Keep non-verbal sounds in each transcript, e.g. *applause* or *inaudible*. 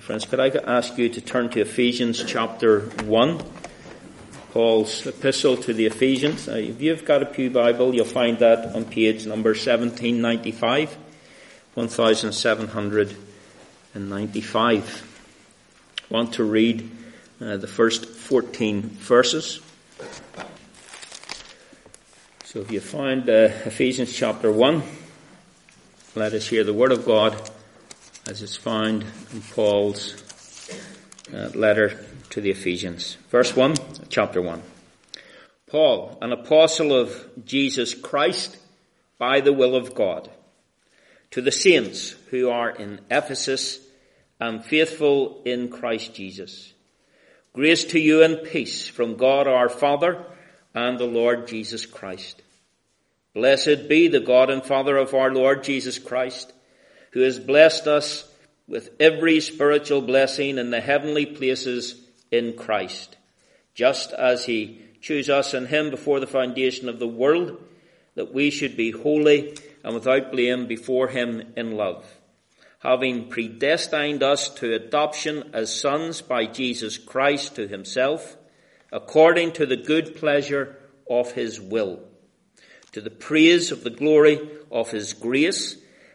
friends, could I ask you to turn to Ephesians chapter 1, Paul's epistle to the Ephesians. Now, if you've got a Pew Bible, you'll find that on page number 1795, 1795. I want to read uh, the first 14 verses. So if you find uh, Ephesians chapter 1, let us hear the word of God as is found in Paul's uh, letter to the Ephesians. Verse 1, chapter 1. Paul, an apostle of Jesus Christ by the will of God, to the saints who are in Ephesus and faithful in Christ Jesus. Grace to you and peace from God our Father and the Lord Jesus Christ. Blessed be the God and Father of our Lord Jesus Christ who has blessed us with every spiritual blessing in the heavenly places in Christ, just as he chose us in him before the foundation of the world, that we should be holy and without blame before him in love, having predestined us to adoption as sons by Jesus Christ to himself, according to the good pleasure of his will, to the praise of the glory of his grace,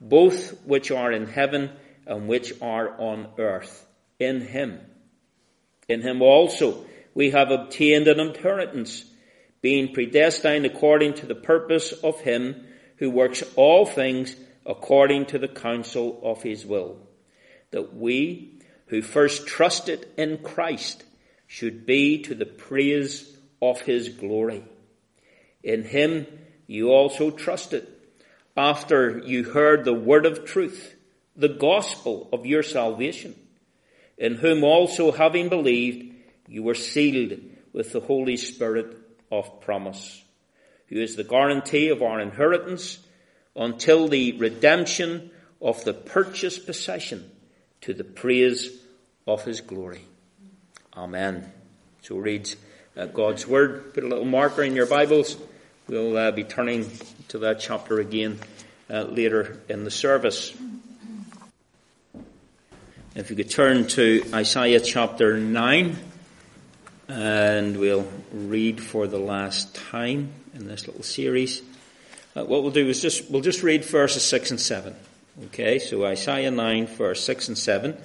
both which are in heaven and which are on earth, in him. In him also we have obtained an inheritance, being predestined according to the purpose of him who works all things according to the counsel of his will, that we who first trusted in Christ should be to the praise of his glory. In him you also trusted after you heard the word of truth, the gospel of your salvation, in whom also having believed, you were sealed with the Holy Spirit of promise, who is the guarantee of our inheritance until the redemption of the purchased possession to the praise of his glory. Amen. So reads uh, God's word. Put a little marker in your Bibles. We'll uh, be turning to that chapter again uh, later in the service. If you could turn to Isaiah chapter 9, and we'll read for the last time in this little series. Uh, what we'll do is just, we'll just read verses 6 and 7. Okay, so Isaiah 9, verse 6 and 7.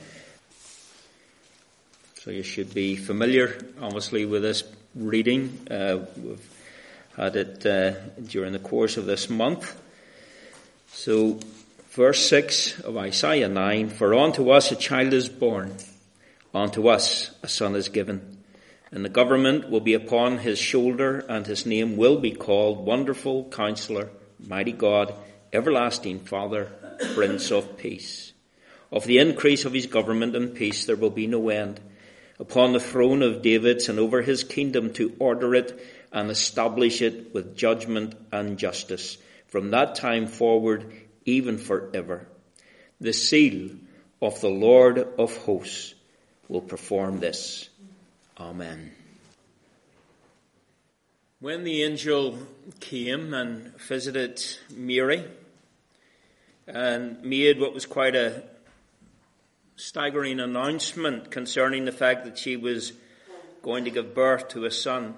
So you should be familiar, obviously, with this reading. Uh, we've had it uh, during the course of this month. So, verse 6 of Isaiah 9 For unto us a child is born, unto us a son is given, and the government will be upon his shoulder, and his name will be called Wonderful Counselor, Mighty God, Everlasting Father, Prince of Peace. Of the increase of his government and peace there will be no end upon the throne of David and over his kingdom to order it and establish it with judgment and justice from that time forward, even forever. The zeal of the Lord of hosts will perform this. Amen. When the angel came and visited Mary and made what was quite a staggering announcement concerning the fact that she was going to give birth to a son.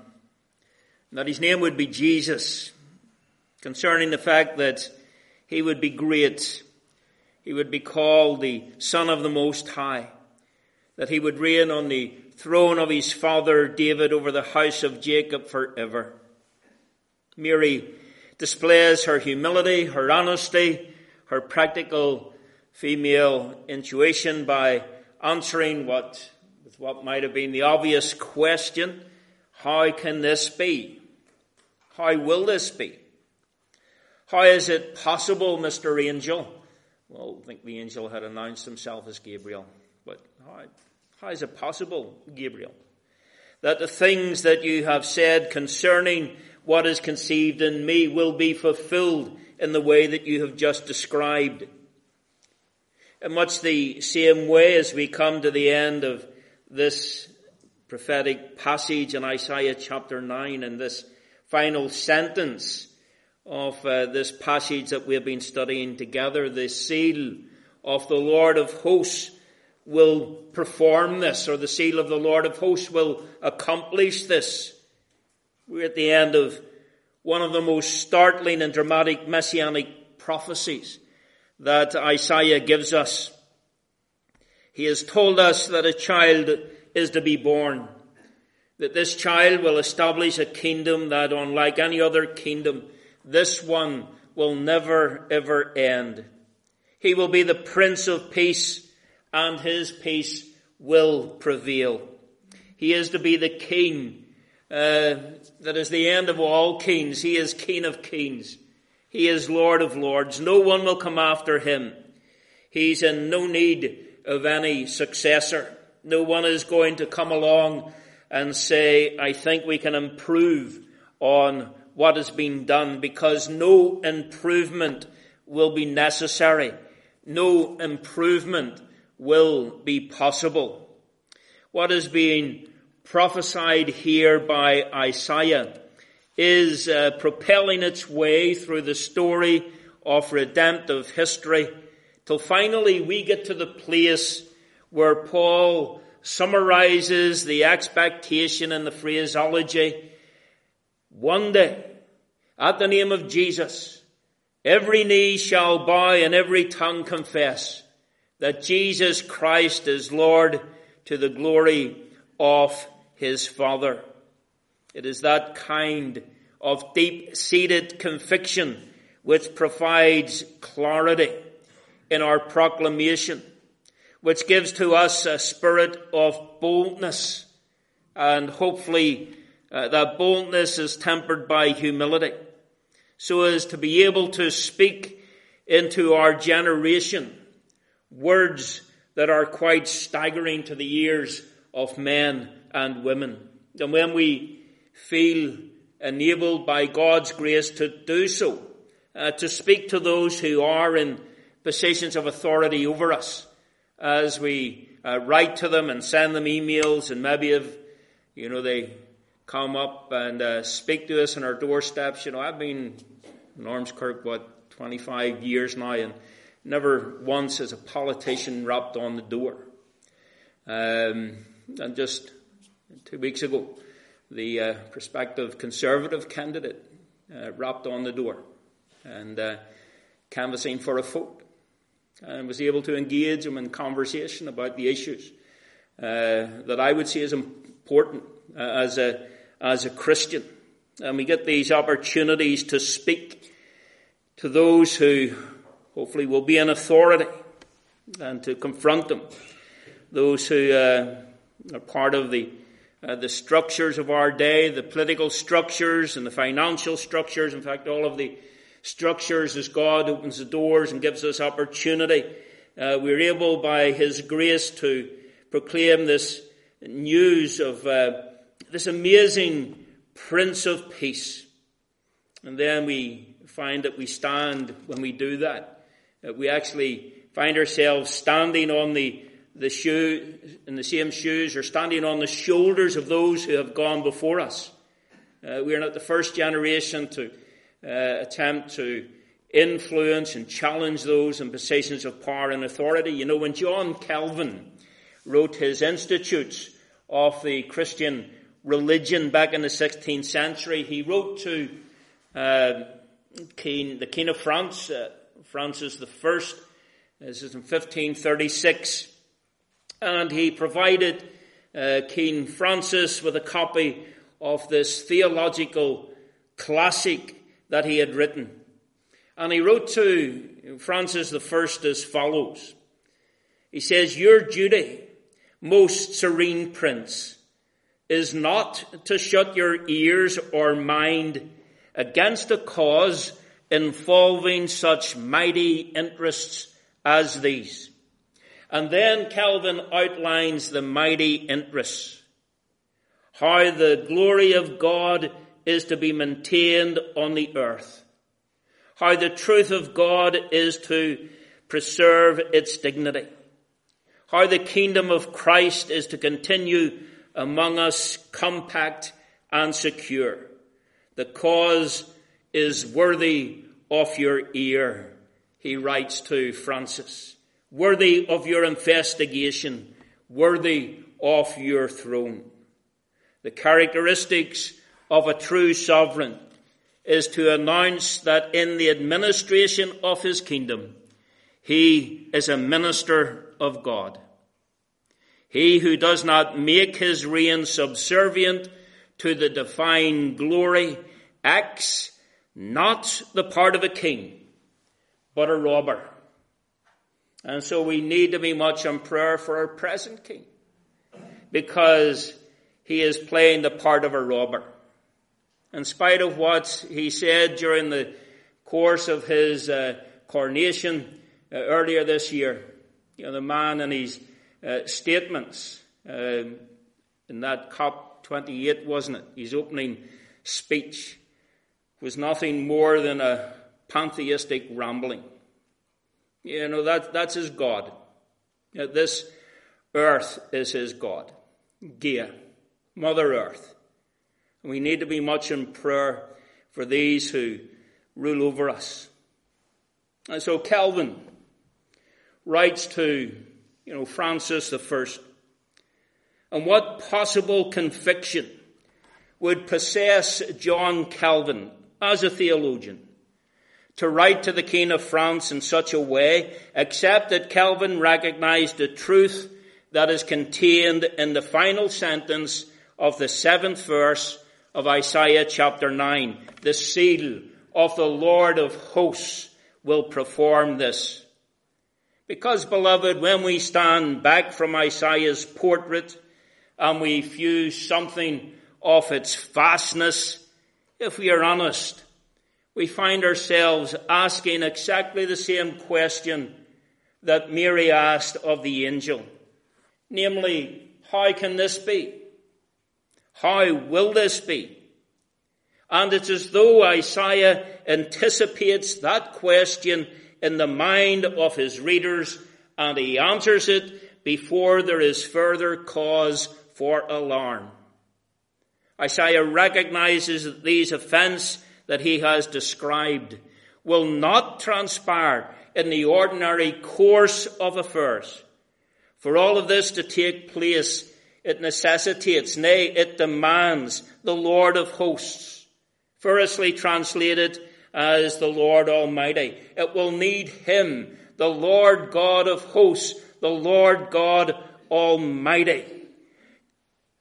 That his name would be Jesus. Concerning the fact that he would be great. He would be called the Son of the Most High. That he would reign on the throne of his father David over the house of Jacob forever. Mary displays her humility, her honesty, her practical female intuition by answering what, with what might have been the obvious question, how can this be? How will this be? How is it possible, Mr. Angel? Well, I think the angel had announced himself as Gabriel. But how, how is it possible, Gabriel? That the things that you have said concerning what is conceived in me will be fulfilled in the way that you have just described. In much the same way as we come to the end of this prophetic passage in Isaiah chapter 9 and this final sentence of uh, this passage that we have been studying together, the zeal of the Lord of hosts will perform this, or the zeal of the Lord of hosts will accomplish this. We're at the end of one of the most startling and dramatic messianic prophecies that Isaiah gives us. He has told us that a child is to be born, that this child will establish a kingdom that unlike any other kingdom, this one will never ever end. He will be the Prince of Peace and his peace will prevail. He is to be the King uh, that is the end of all kings. He is King of kings. He is Lord of lords. No one will come after him. He's in no need of any successor. No one is going to come along and say, I think we can improve on what has been done because no improvement will be necessary. No improvement will be possible. What is being prophesied here by Isaiah is uh, propelling its way through the story of redemptive history till finally we get to the place where Paul summarizes the expectation and the phraseology. One day, at the name of Jesus, every knee shall bow and every tongue confess that Jesus Christ is Lord to the glory of his Father. It is that kind of deep-seated conviction which provides clarity in our proclamation, which gives to us a spirit of boldness, and hopefully uh, that boldness is tempered by humility, so as to be able to speak into our generation words that are quite staggering to the ears of men and women. And when we feel enabled by God's grace to do so, uh, to speak to those who are in positions of authority over us, as we uh, write to them and send them emails, and maybe if you know they come up and uh, speak to us on our doorsteps. You know, I've been in Ormskirk what 25 years now, and never once has a politician rapped on the door. Um, and just two weeks ago, the uh, prospective Conservative candidate uh, rapped on the door and uh, canvassing for a vote and was able to engage him in conversation about the issues uh, that I would say is important uh, as a as a Christian. And we get these opportunities to speak to those who hopefully will be in authority and to confront them. Those who uh, are part of the uh, the structures of our day, the political structures and the financial structures, in fact, all of the structures as God opens the doors and gives us opportunity. Uh, we're able by His grace to proclaim this news of uh, this amazing Prince of Peace. And then we find that we stand when we do that. Uh, we actually find ourselves standing on the the shoe in the same shoes or standing on the shoulders of those who have gone before us. Uh, we are not the first generation to uh, attempt to influence and challenge those in positions of power and authority. You know, when John Calvin wrote his Institutes of the Christian Religion back in the 16th century, he wrote to uh, King, the King of France, uh, Francis I. This is in 1536 and he provided uh, King Francis with a copy of this theological classic that he had written. And he wrote to Francis I as follows. He says, Your duty, most serene prince, is not to shut your ears or mind against a cause involving such mighty interests as these And then Calvin outlines the mighty interests. How the glory of God is to be maintained on the earth. How the truth of God is to preserve its dignity. How the kingdom of Christ is to continue among us compact and secure. The cause is worthy of your ear, he writes to Francis. Worthy of your investigation, worthy of your throne. The characteristics of a true sovereign is to announce that in the administration of his kingdom, he is a minister of God. He who does not make his reign subservient to the divine glory acts not the part of a king, but a robber. And so we need to be much in prayer for our present king because he is playing the part of a robber. In spite of what he said during the course of his uh, coronation uh, earlier this year, you know, the man and his uh, statements um, in that COP28, wasn't it? His opening speech was nothing more than a pantheistic rambling. You know, that, that's his God. You know, this earth is his God. Gaia, Mother Earth. And we need to be much in prayer for these who rule over us. And so Calvin writes to you know, Francis I. And what possible conviction would possess John Calvin as a theologian to write to the King of France in such a way, except that Calvin recognized the truth that is contained in the final sentence of the seventh verse of Isaiah chapter 9. The zeal of the Lord of hosts will perform this. Because, beloved, when we stand back from Isaiah's portrait and we view something of its vastness, if we are honest, we find ourselves asking exactly the same question that Mary asked of the angel. Namely, how can this be? How will this be? And it's as though Isaiah anticipates that question in the mind of his readers and he answers it before there is further cause for alarm. Isaiah recognizes that these events that he has described will not transpire in the ordinary course of affairs. For all of this to take place, it necessitates, nay, it demands the Lord of hosts, variously translated as the Lord Almighty. It will need Him, the Lord God of hosts, the Lord God Almighty,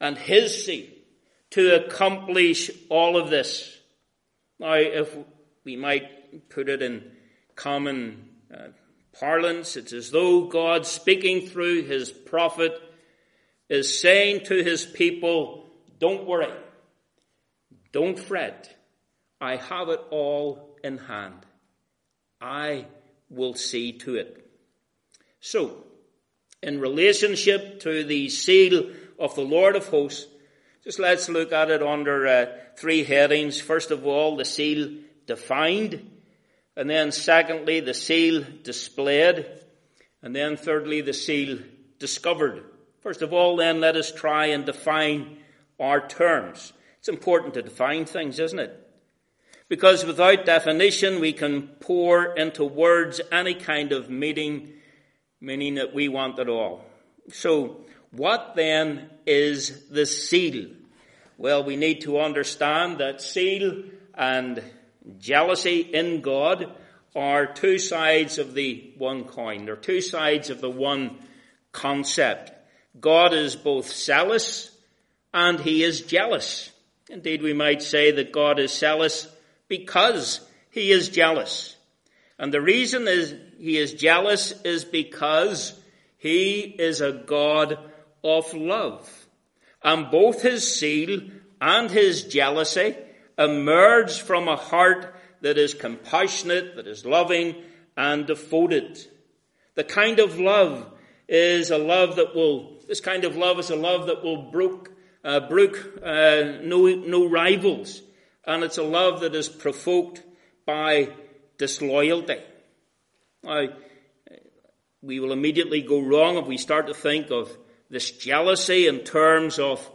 and His seed to accomplish all of this. Now, if we might put it in common uh, parlance, it's as though God speaking through His prophet is saying to His people, don't worry, don't fret, I have it all in hand. I will see to it. So, in relationship to the zeal of the Lord of hosts, just let's look at it under uh, three headings. First of all, the zeal defined. And then secondly, the zeal displayed. And then thirdly, the zeal discovered. First of all, then, let us try and define our terms. It's important to define things, isn't it? Because without definition, we can pour into words any kind of meaning, meaning that we want at all. So, what then is the zeal? Well, we need to understand that zeal and jealousy in God are two sides of the one coin. They're two sides of the one concept. God is both zealous and he is jealous. Indeed, we might say that God is zealous because he is jealous. And the reason is he is jealous is because he is a God of love. And both his zeal and his jealousy emerge from a heart that is compassionate, that is loving and devoted. The kind of love is a love that will, this kind of love is a love that will brook, uh, brook uh, no, no rivals. And it's a love that is provoked by disloyalty. Now, we will immediately go wrong if we start to think of this jealousy in terms of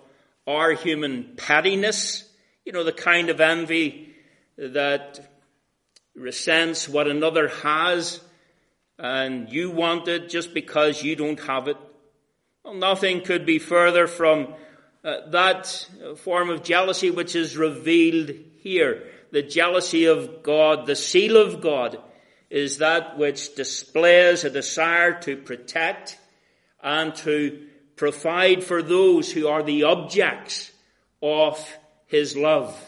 our human pettiness. You know, the kind of envy that resents what another has and you want it just because you don't have it. Well, nothing could be further from uh, that form of jealousy which is revealed here. The jealousy of God, the zeal of God, is that which displays a desire to protect and to provide for those who are the objects of His love.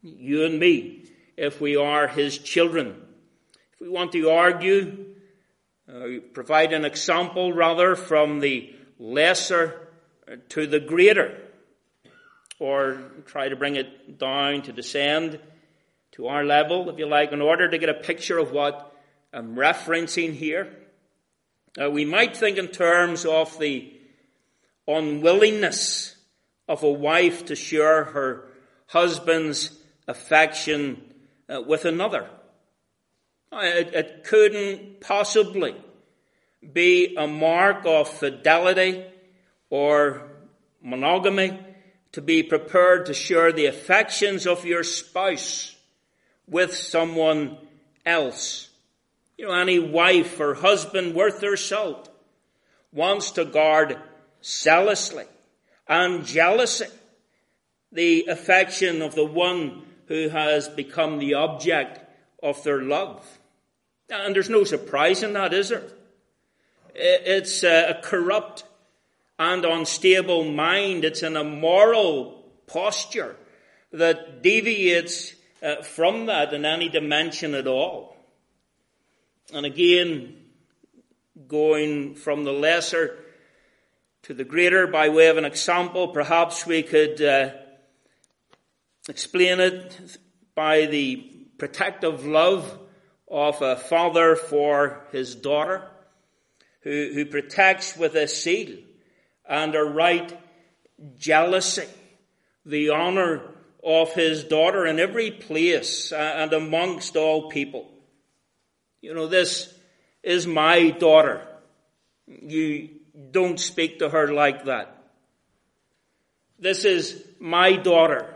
You and me, if we are His children. If we want to argue, uh, provide an example rather from the lesser to the greater, or try to bring it down to descend to our level, if you like, in order to get a picture of what I'm referencing here. Uh, we might think in terms of the unwillingness of a wife to share her husband's affection uh, with another. It, it couldn't possibly be a mark of fidelity or monogamy to be prepared to share the affections of your spouse with someone else. You know, any wife or husband worth their salt wants to guard zealously and jealously the affection of the one who has become the object of their love. And there's no surprise in that, is there? It's a corrupt and unstable mind. It's an immoral posture that deviates uh, from that in any dimension at all. And again, going from the lesser to the greater by way of an example, perhaps we could uh, explain it by the protective love of a father for his daughter, who, who protects with a zeal and a right jealousy the honor of his daughter in every place uh, and amongst all people. You know, this is my daughter. You don't speak to her like that. This is my daughter.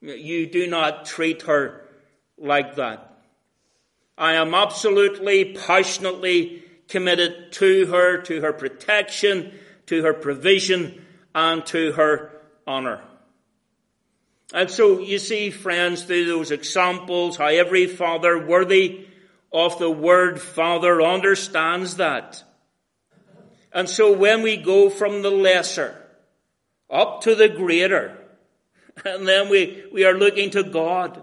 You do not treat her like that. I am absolutely, passionately committed to her, to her protection, to her provision, and to her honor. And so you see, friends, through those examples, how every father worthy of the word father understands that. And so when we go from the lesser up to the greater, *laughs* and then we, we are looking to God,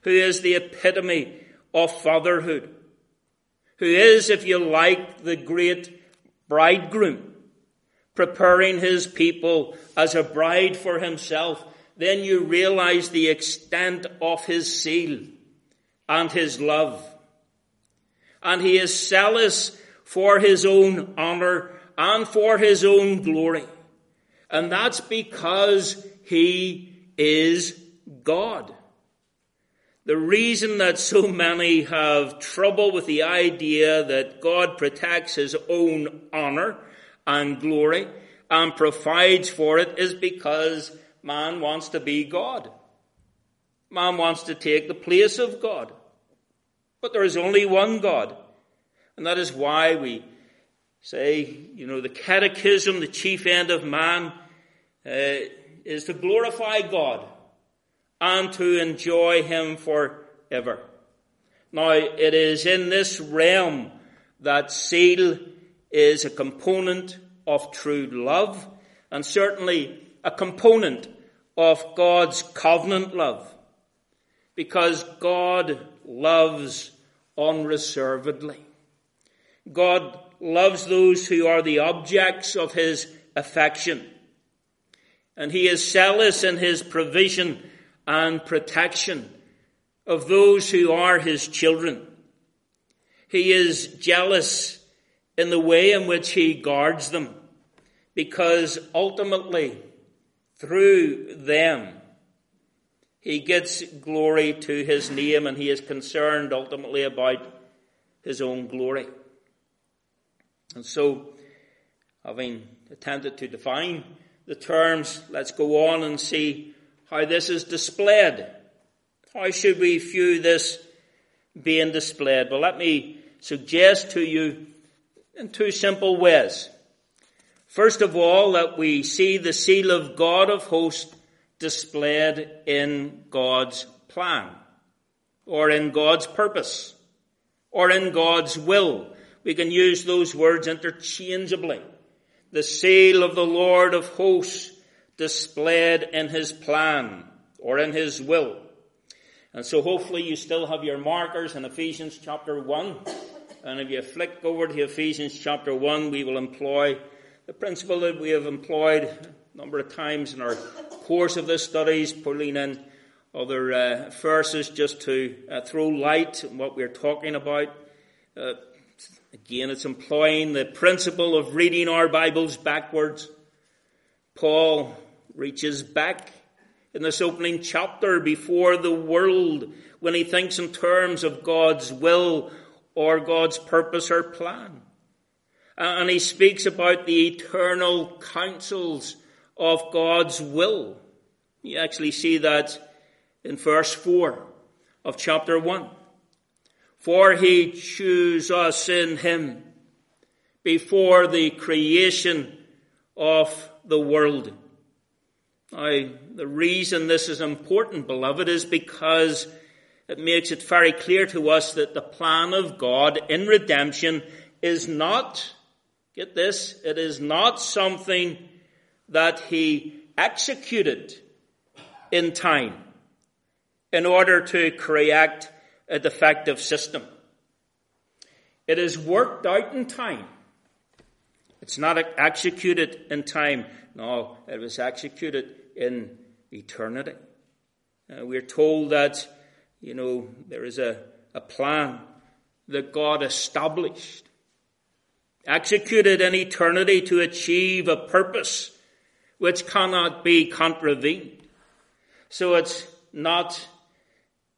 who is the epitome of fatherhood, who is, if you like, the great bridegroom, preparing his people as a bride for himself, then you realize the extent of his zeal and his love. And he is zealous for his own honor and for his own glory. And that's because he is God. The reason that so many have trouble with the idea that God protects his own honor and glory and provides for it is because man wants to be God. Man wants to take the place of God. But there is only one God. And that is why we say, you know, the catechism, the chief end of man, uh, is to glorify God and to enjoy Him forever. Now, it is in this realm that zeal is a component of true love and certainly a component of God's covenant love because God loves unreservedly. God loves those who are the objects of his affection. And he is zealous in his provision and protection of those who are his children. He is jealous in the way in which he guards them, because ultimately, through them, he gets glory to his name and he is concerned ultimately about his own glory. And so, having attempted to define the terms, let's go on and see how this is displayed. How should we view this being displayed? Well, let me suggest to you in two simple ways. First of all, that we see the zeal of God of hosts displayed in God's plan, or in God's purpose, or in God's will. We can use those words interchangeably. The zeal of the Lord of hosts displayed in his plan, or in his will. And so hopefully you still have your markers in Ephesians chapter 1. And if you flick over to Ephesians chapter 1, we will employ the principle that we have employed a number of times in our course of this studies, pulling in other uh, verses just to uh, throw light on what we're talking about. Uh, again, it's employing the principle of reading our Bibles backwards. Paul reaches back in this opening chapter before the world when he thinks in terms of God's will or God's purpose or plan. And he speaks about the eternal counsels of God's will. You actually see that in verse 4 of chapter 1. For he chose us in him before the creation of the world now, the reason this is important, beloved, is because it makes it very clear to us that the plan of God in redemption is not, get this, it is not something that he executed in time in order to create a defective system. It is worked out in time. It's not executed in time. No, it was executed in eternity. Uh, we're told that, you know, there is a, a plan that God established, executed in eternity to achieve a purpose which cannot be contravened. So it's not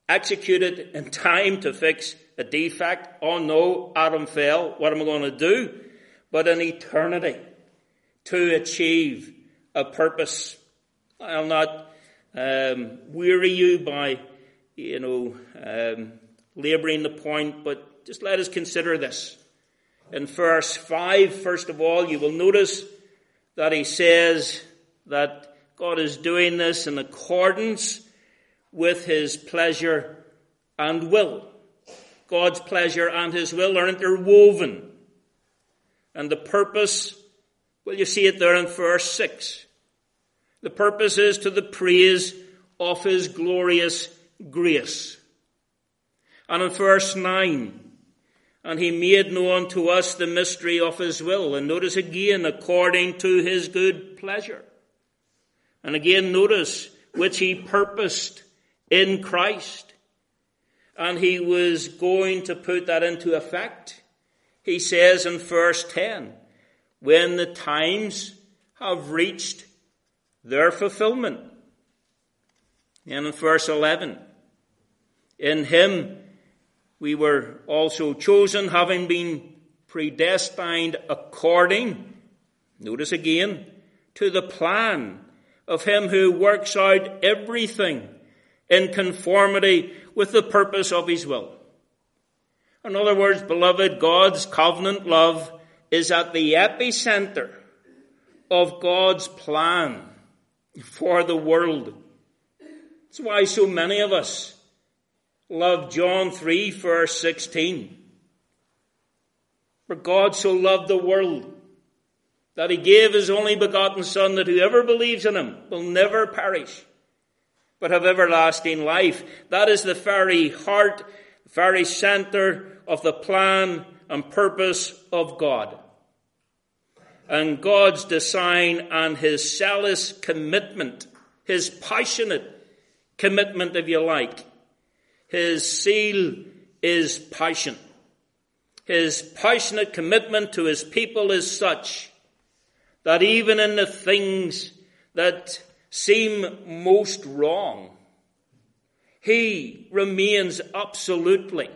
executed in time to fix a defect. Oh no, Adam fell. What am I going to do? But in eternity to achieve a purpose. I'll not um, weary you by, you know, um, labouring the point, but just let us consider this. In verse 5, first of all, you will notice that he says that God is doing this in accordance with his pleasure and will. God's pleasure and his will are interwoven. And the purpose well, you see it there in verse 6. The purpose is to the praise of his glorious grace. And in verse 9, and he made known to us the mystery of his will. And notice again, according to his good pleasure. And again, notice, which he purposed in Christ. And he was going to put that into effect. He says in verse 10, when the times have reached their fulfillment. And in verse 11, in him we were also chosen, having been predestined according, notice again, to the plan of him who works out everything in conformity with the purpose of his will. In other words, beloved, God's covenant love is at the epicenter of God's plan for the world. That's why so many of us love John 3 verse 16. For God so loved the world that he gave his only begotten son that whoever believes in him will never perish, but have everlasting life. That is the very heart, very center of the plan and purpose of God. And God's design and his zealous commitment, his passionate commitment, if you like, his zeal is passion. His passionate commitment to his people is such that even in the things that seem most wrong, he remains absolutely,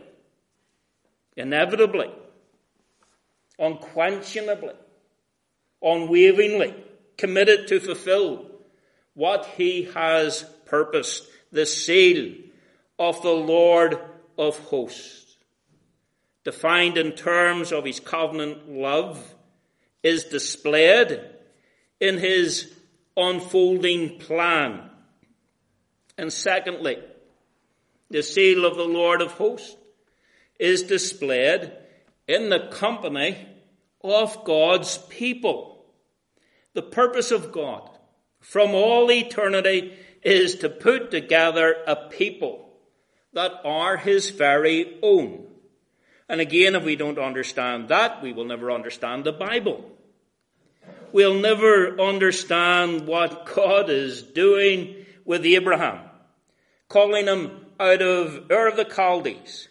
inevitably, unquestionably, unwaveringly committed to fulfill what he has purposed, the zeal of the Lord of hosts. Defined in terms of his covenant love is displayed in his unfolding plan. And secondly, the zeal of the Lord of hosts is displayed in the company of God's people. The purpose of God from all eternity is to put together a people that are his very own. And again, if we don't understand that, we will never understand the Bible. We'll never understand what God is doing with Abraham, calling him out of Ur of the Chaldees.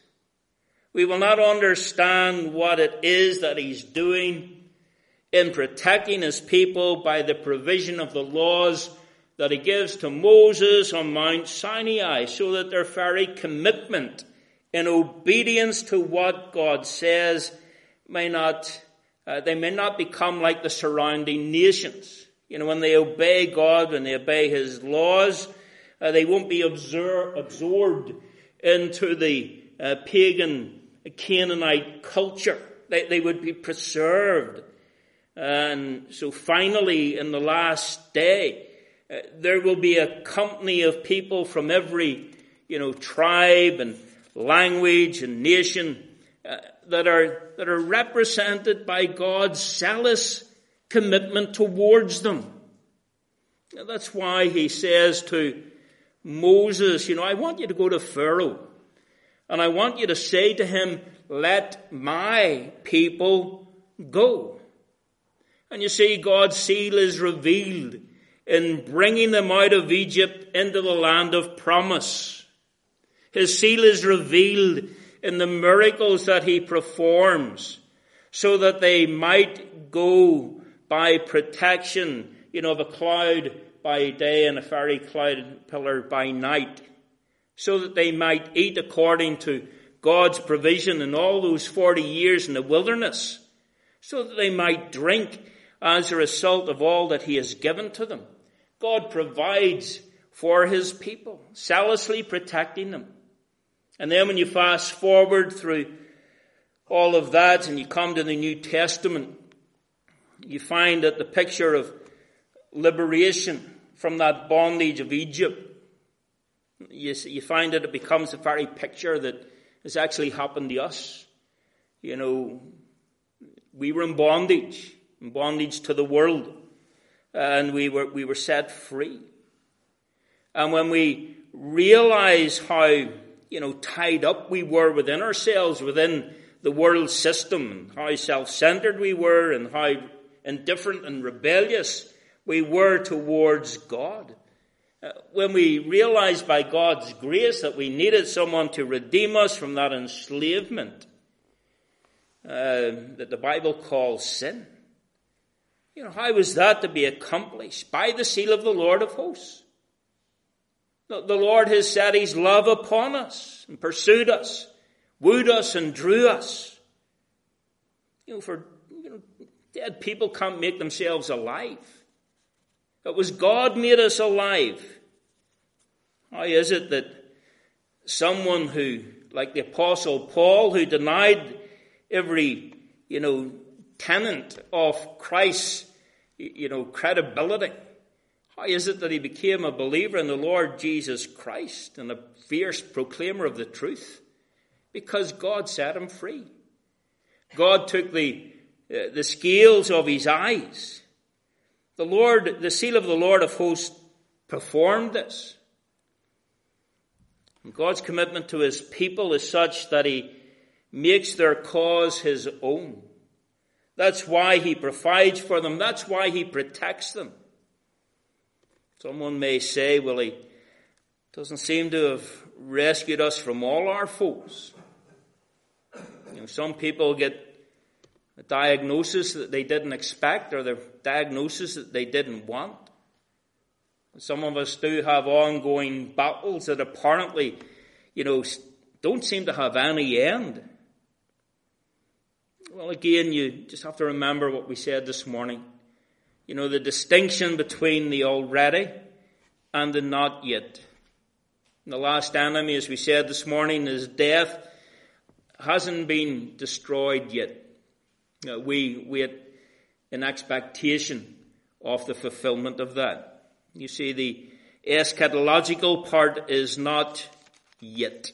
We will not understand what it is that he's doing in protecting his people by the provision of the laws that he gives to Moses on Mount Sinai so that their very commitment in obedience to what God says may not, uh, they may not become like the surrounding nations. You know, when they obey God, when they obey His laws, uh, they won't be absor- absorbed into the uh, pagan Canaanite culture. They, they would be preserved. And so finally, in the last day, uh, there will be a company of people from every, you know, tribe and language and nation uh, that are that are represented by God's zealous commitment towards them. Now, that's why he says to Moses, you know, I want you to go to Pharaoh and I want you to say to him, let my people go. And you see, God's zeal is revealed in bringing them out of Egypt into the land of promise. His zeal is revealed in the miracles that he performs so that they might go by protection, you know, of a cloud by day and a fiery cloud pillar by night, so that they might eat according to God's provision in all those 40 years in the wilderness, so that they might drink as a result of all that he has given to them. God provides for his people, zealously protecting them. And then when you fast forward through all of that and you come to the New Testament, you find that the picture of liberation from that bondage of Egypt, you, you find that it becomes a very picture that has actually happened to us. You know, we were in bondage, bondage to the world and we were, we were set free. And when we realize how, you know, tied up we were within ourselves, within the world system, and how self-centered we were, and how indifferent and rebellious we were towards God. Uh, when we realized by God's grace that we needed someone to redeem us from that enslavement uh, that the Bible calls sin, you know, how was that to be accomplished? By the zeal of the Lord of hosts. The, Lord has set his love upon us and pursued us, wooed us and drew us. You know, for you know, dead people can't make themselves alive. It was God made us alive. How is it that someone who, like the apostle Paul, who denied every, you know, tenant of Christ's, you know, credibility. How is it that he became a believer in the Lord Jesus Christ and a fierce proclaimer of the truth? Because God set him free. God took the, uh, the scales of his eyes. The Lord, the zeal of the Lord of hosts performed this. And God's commitment to his people is such that he makes their cause his own. That's why he provides for them. That's why he protects them. Someone may say, well, he doesn't seem to have rescued us from all our foes. You know, some people get a diagnosis that they didn't expect or the diagnosis that they didn't want. Some of us do have ongoing battles that apparently, you know, don't seem to have any end. Well, again, you just have to remember what we said this morning. You know, the distinction between the already and the not yet. The last enemy, as we said this morning, is death, hasn't been destroyed yet. You know, we wait in expectation of the fulfillment of that. You see, the eschatological part is not yet.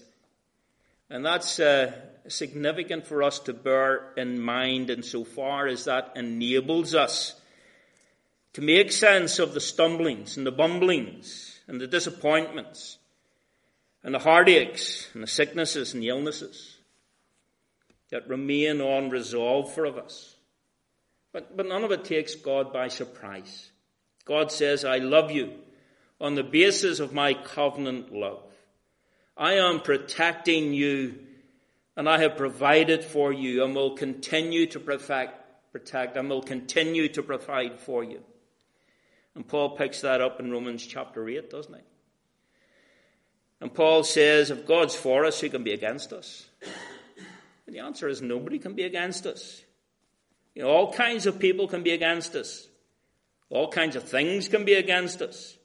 And that's uh, significant for us to bear in mind insofar as that enables us to make sense of the stumblings and the bumblings and the disappointments and the heartaches and the sicknesses and the illnesses that remain unresolved for us. But, but none of it takes God by surprise. God says, I love you on the basis of my covenant love. I am protecting you and I have provided for you and will continue to protect, protect and will continue to provide for you. And Paul picks that up in Romans chapter 8, doesn't he? And Paul says, if God's for us, who can be against us? And the answer is nobody can be against us. You know, all kinds of people can be against us. All kinds of things can be against us.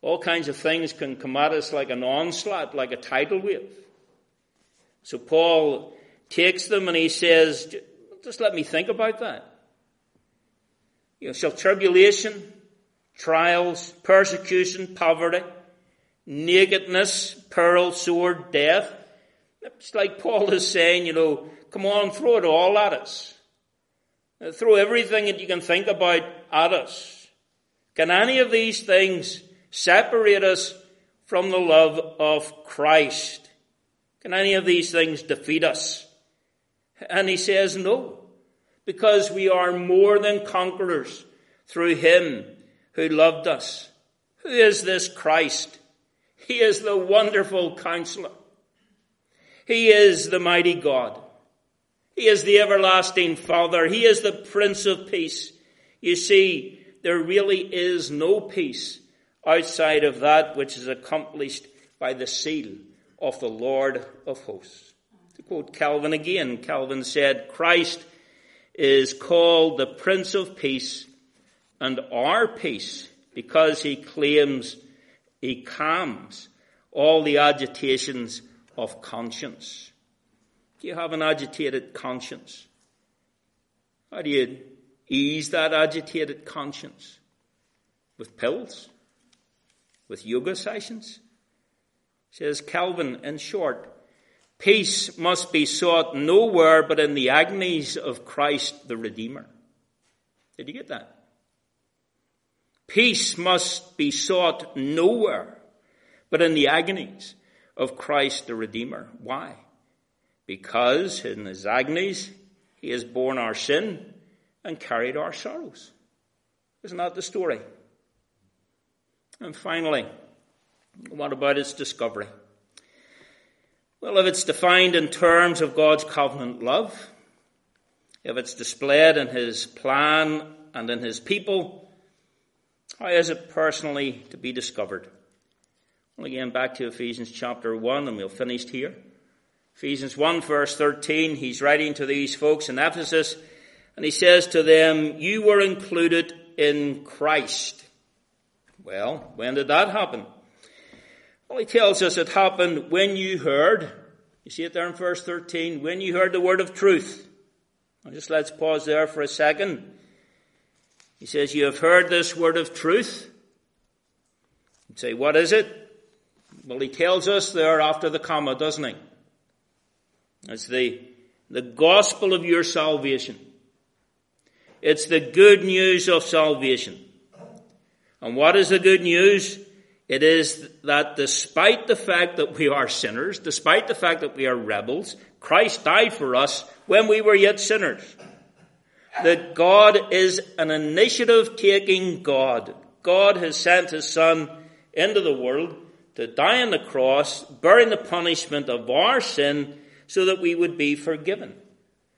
All kinds of things can come at us like an onslaught, like a tidal wave. So Paul takes them and he says, just let me think about that. You know, shall tribulation, trials, persecution, poverty, nakedness, peril, sword, death. It's like Paul is saying, you know, come on, throw it all at us. Throw everything that you can think about at us. Can any of these things separate us from the love of Christ? Can any of these things defeat us? And he says no, because we are more than conquerors through him who loved us. Who is this Christ? He is the wonderful counselor. He is the mighty God. He is the everlasting Father. He is the Prince of Peace. You see, there really is no peace outside of that which is accomplished by the zeal of the Lord of hosts. To quote Calvin again, Calvin said, Christ is called the Prince of Peace and our peace because he claims he calms all the agitations of conscience. Do you have an agitated conscience? How do you ease that agitated conscience? With pills? with yoga sessions. Says Calvin, in short, peace must be sought nowhere but in the agonies of Christ the Redeemer. Did you get that? Peace must be sought nowhere but in the agonies of Christ the Redeemer. Why? Because in his agonies, he has borne our sin and carried our sorrows. Isn't that the story? And finally, what about its discovery? Well, if it's defined in terms of God's covenant love, if it's displayed in His plan and in His people, how is it personally to be discovered? Well, again, back to Ephesians chapter 1, and we'll finish here. Ephesians 1, verse 13, he's writing to these folks in Ephesus, and he says to them, You were included in Christ well, when did that happen? Well, he tells us it happened when you heard, you see it there in verse 13, when you heard the word of truth. Now just let's pause there for a second. He says, you have heard this word of truth. You say, what is it? Well, he tells us there after the comma, doesn't he? It's the, the gospel of your salvation. It's the good news of salvation. And what is the good news? It is that despite the fact that we are sinners, despite the fact that we are rebels, Christ died for us when we were yet sinners. That God is an initiative taking God. God has sent His Son into the world to die on the cross, bearing the punishment of our sin, so that we would be forgiven.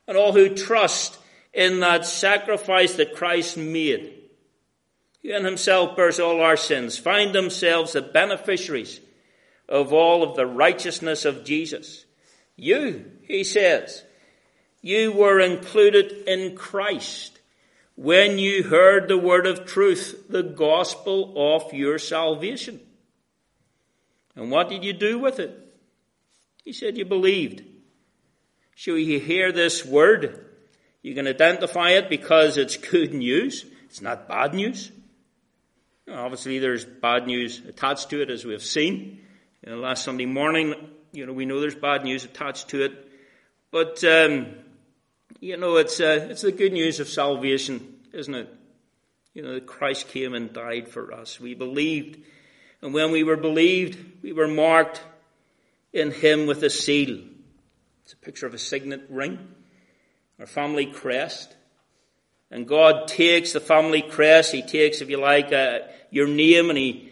And all who trust in that sacrifice that Christ made, he in himself bears all our sins, find themselves the beneficiaries of all of the righteousness of Jesus. You, he says, you were included in Christ when you heard the word of truth, the gospel of your salvation. And what did you do with it? He said you believed. So you hear this word, you can identify it because it's good news. It's not bad news. Obviously, there's bad news attached to it, as we have seen. You know, last Sunday morning, you know, we know there's bad news attached to it. But um, you know, it's, uh, it's the good news of salvation, isn't it? You know, Christ came and died for us. We believed. And when we were believed, we were marked in Him with a seal. It's a picture of a signet ring, our family crest. And God takes the family crest, He takes, if you like, uh, your name, and He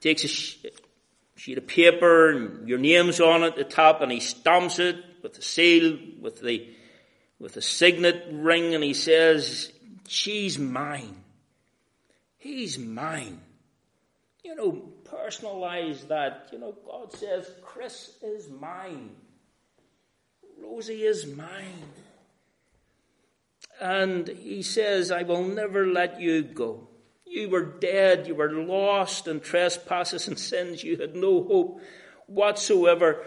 takes a sheet of paper, and your name's on it at the top, and He stamps it with the seal, with the with a signet ring and he says, She's mine. He's mine. You know, personalize that. You know, God says, Chris is mine. Rosie is mine. And he says, I will never let you go. You were dead. You were lost in trespasses and sins. You had no hope whatsoever.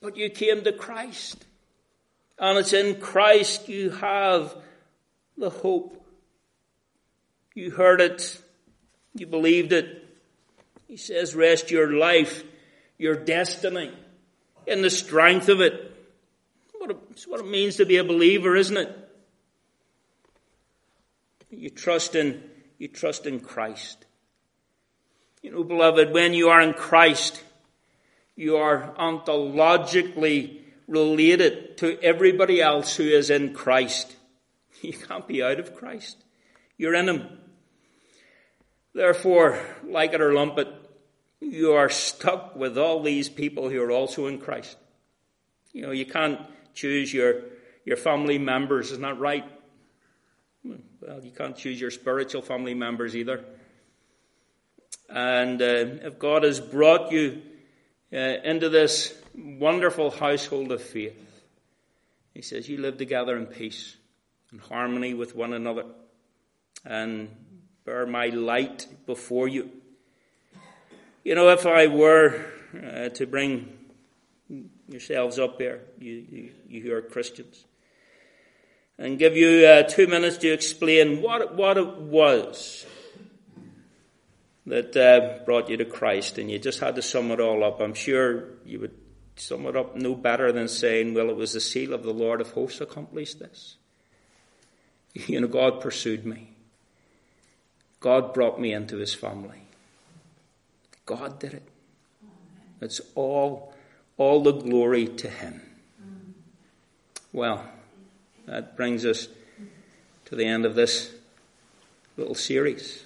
But you came to Christ. And it's in Christ you have the hope. You heard it. You believed it. He says, rest your life, your destiny in the strength of it. It's what it means to be a believer, isn't it? You trust in, you trust in Christ. You know, beloved, when you are in Christ, you are ontologically related to everybody else who is in Christ. *laughs* You can't be out of Christ. You're in Him. Therefore, like it or lump it, you are stuck with all these people who are also in Christ. You know, you can't choose your, your family members, isn't that right? Well, you can't choose your spiritual family members either. And uh, if God has brought you uh, into this wonderful household of faith. He says, You live together in peace and harmony with one another and bear my light before you. You know, if I were uh, to bring yourselves up here, you, you, you who are Christians, and give you uh, two minutes to explain what, what it was that uh, brought you to Christ, and you just had to sum it all up, I'm sure you would sum it up no better than saying, well, it was the zeal of the Lord of hosts accomplished this. *laughs* You know, God pursued me. God brought me into his family. God did it. It's all, all the glory to him. Well, that brings us to the end of this little series.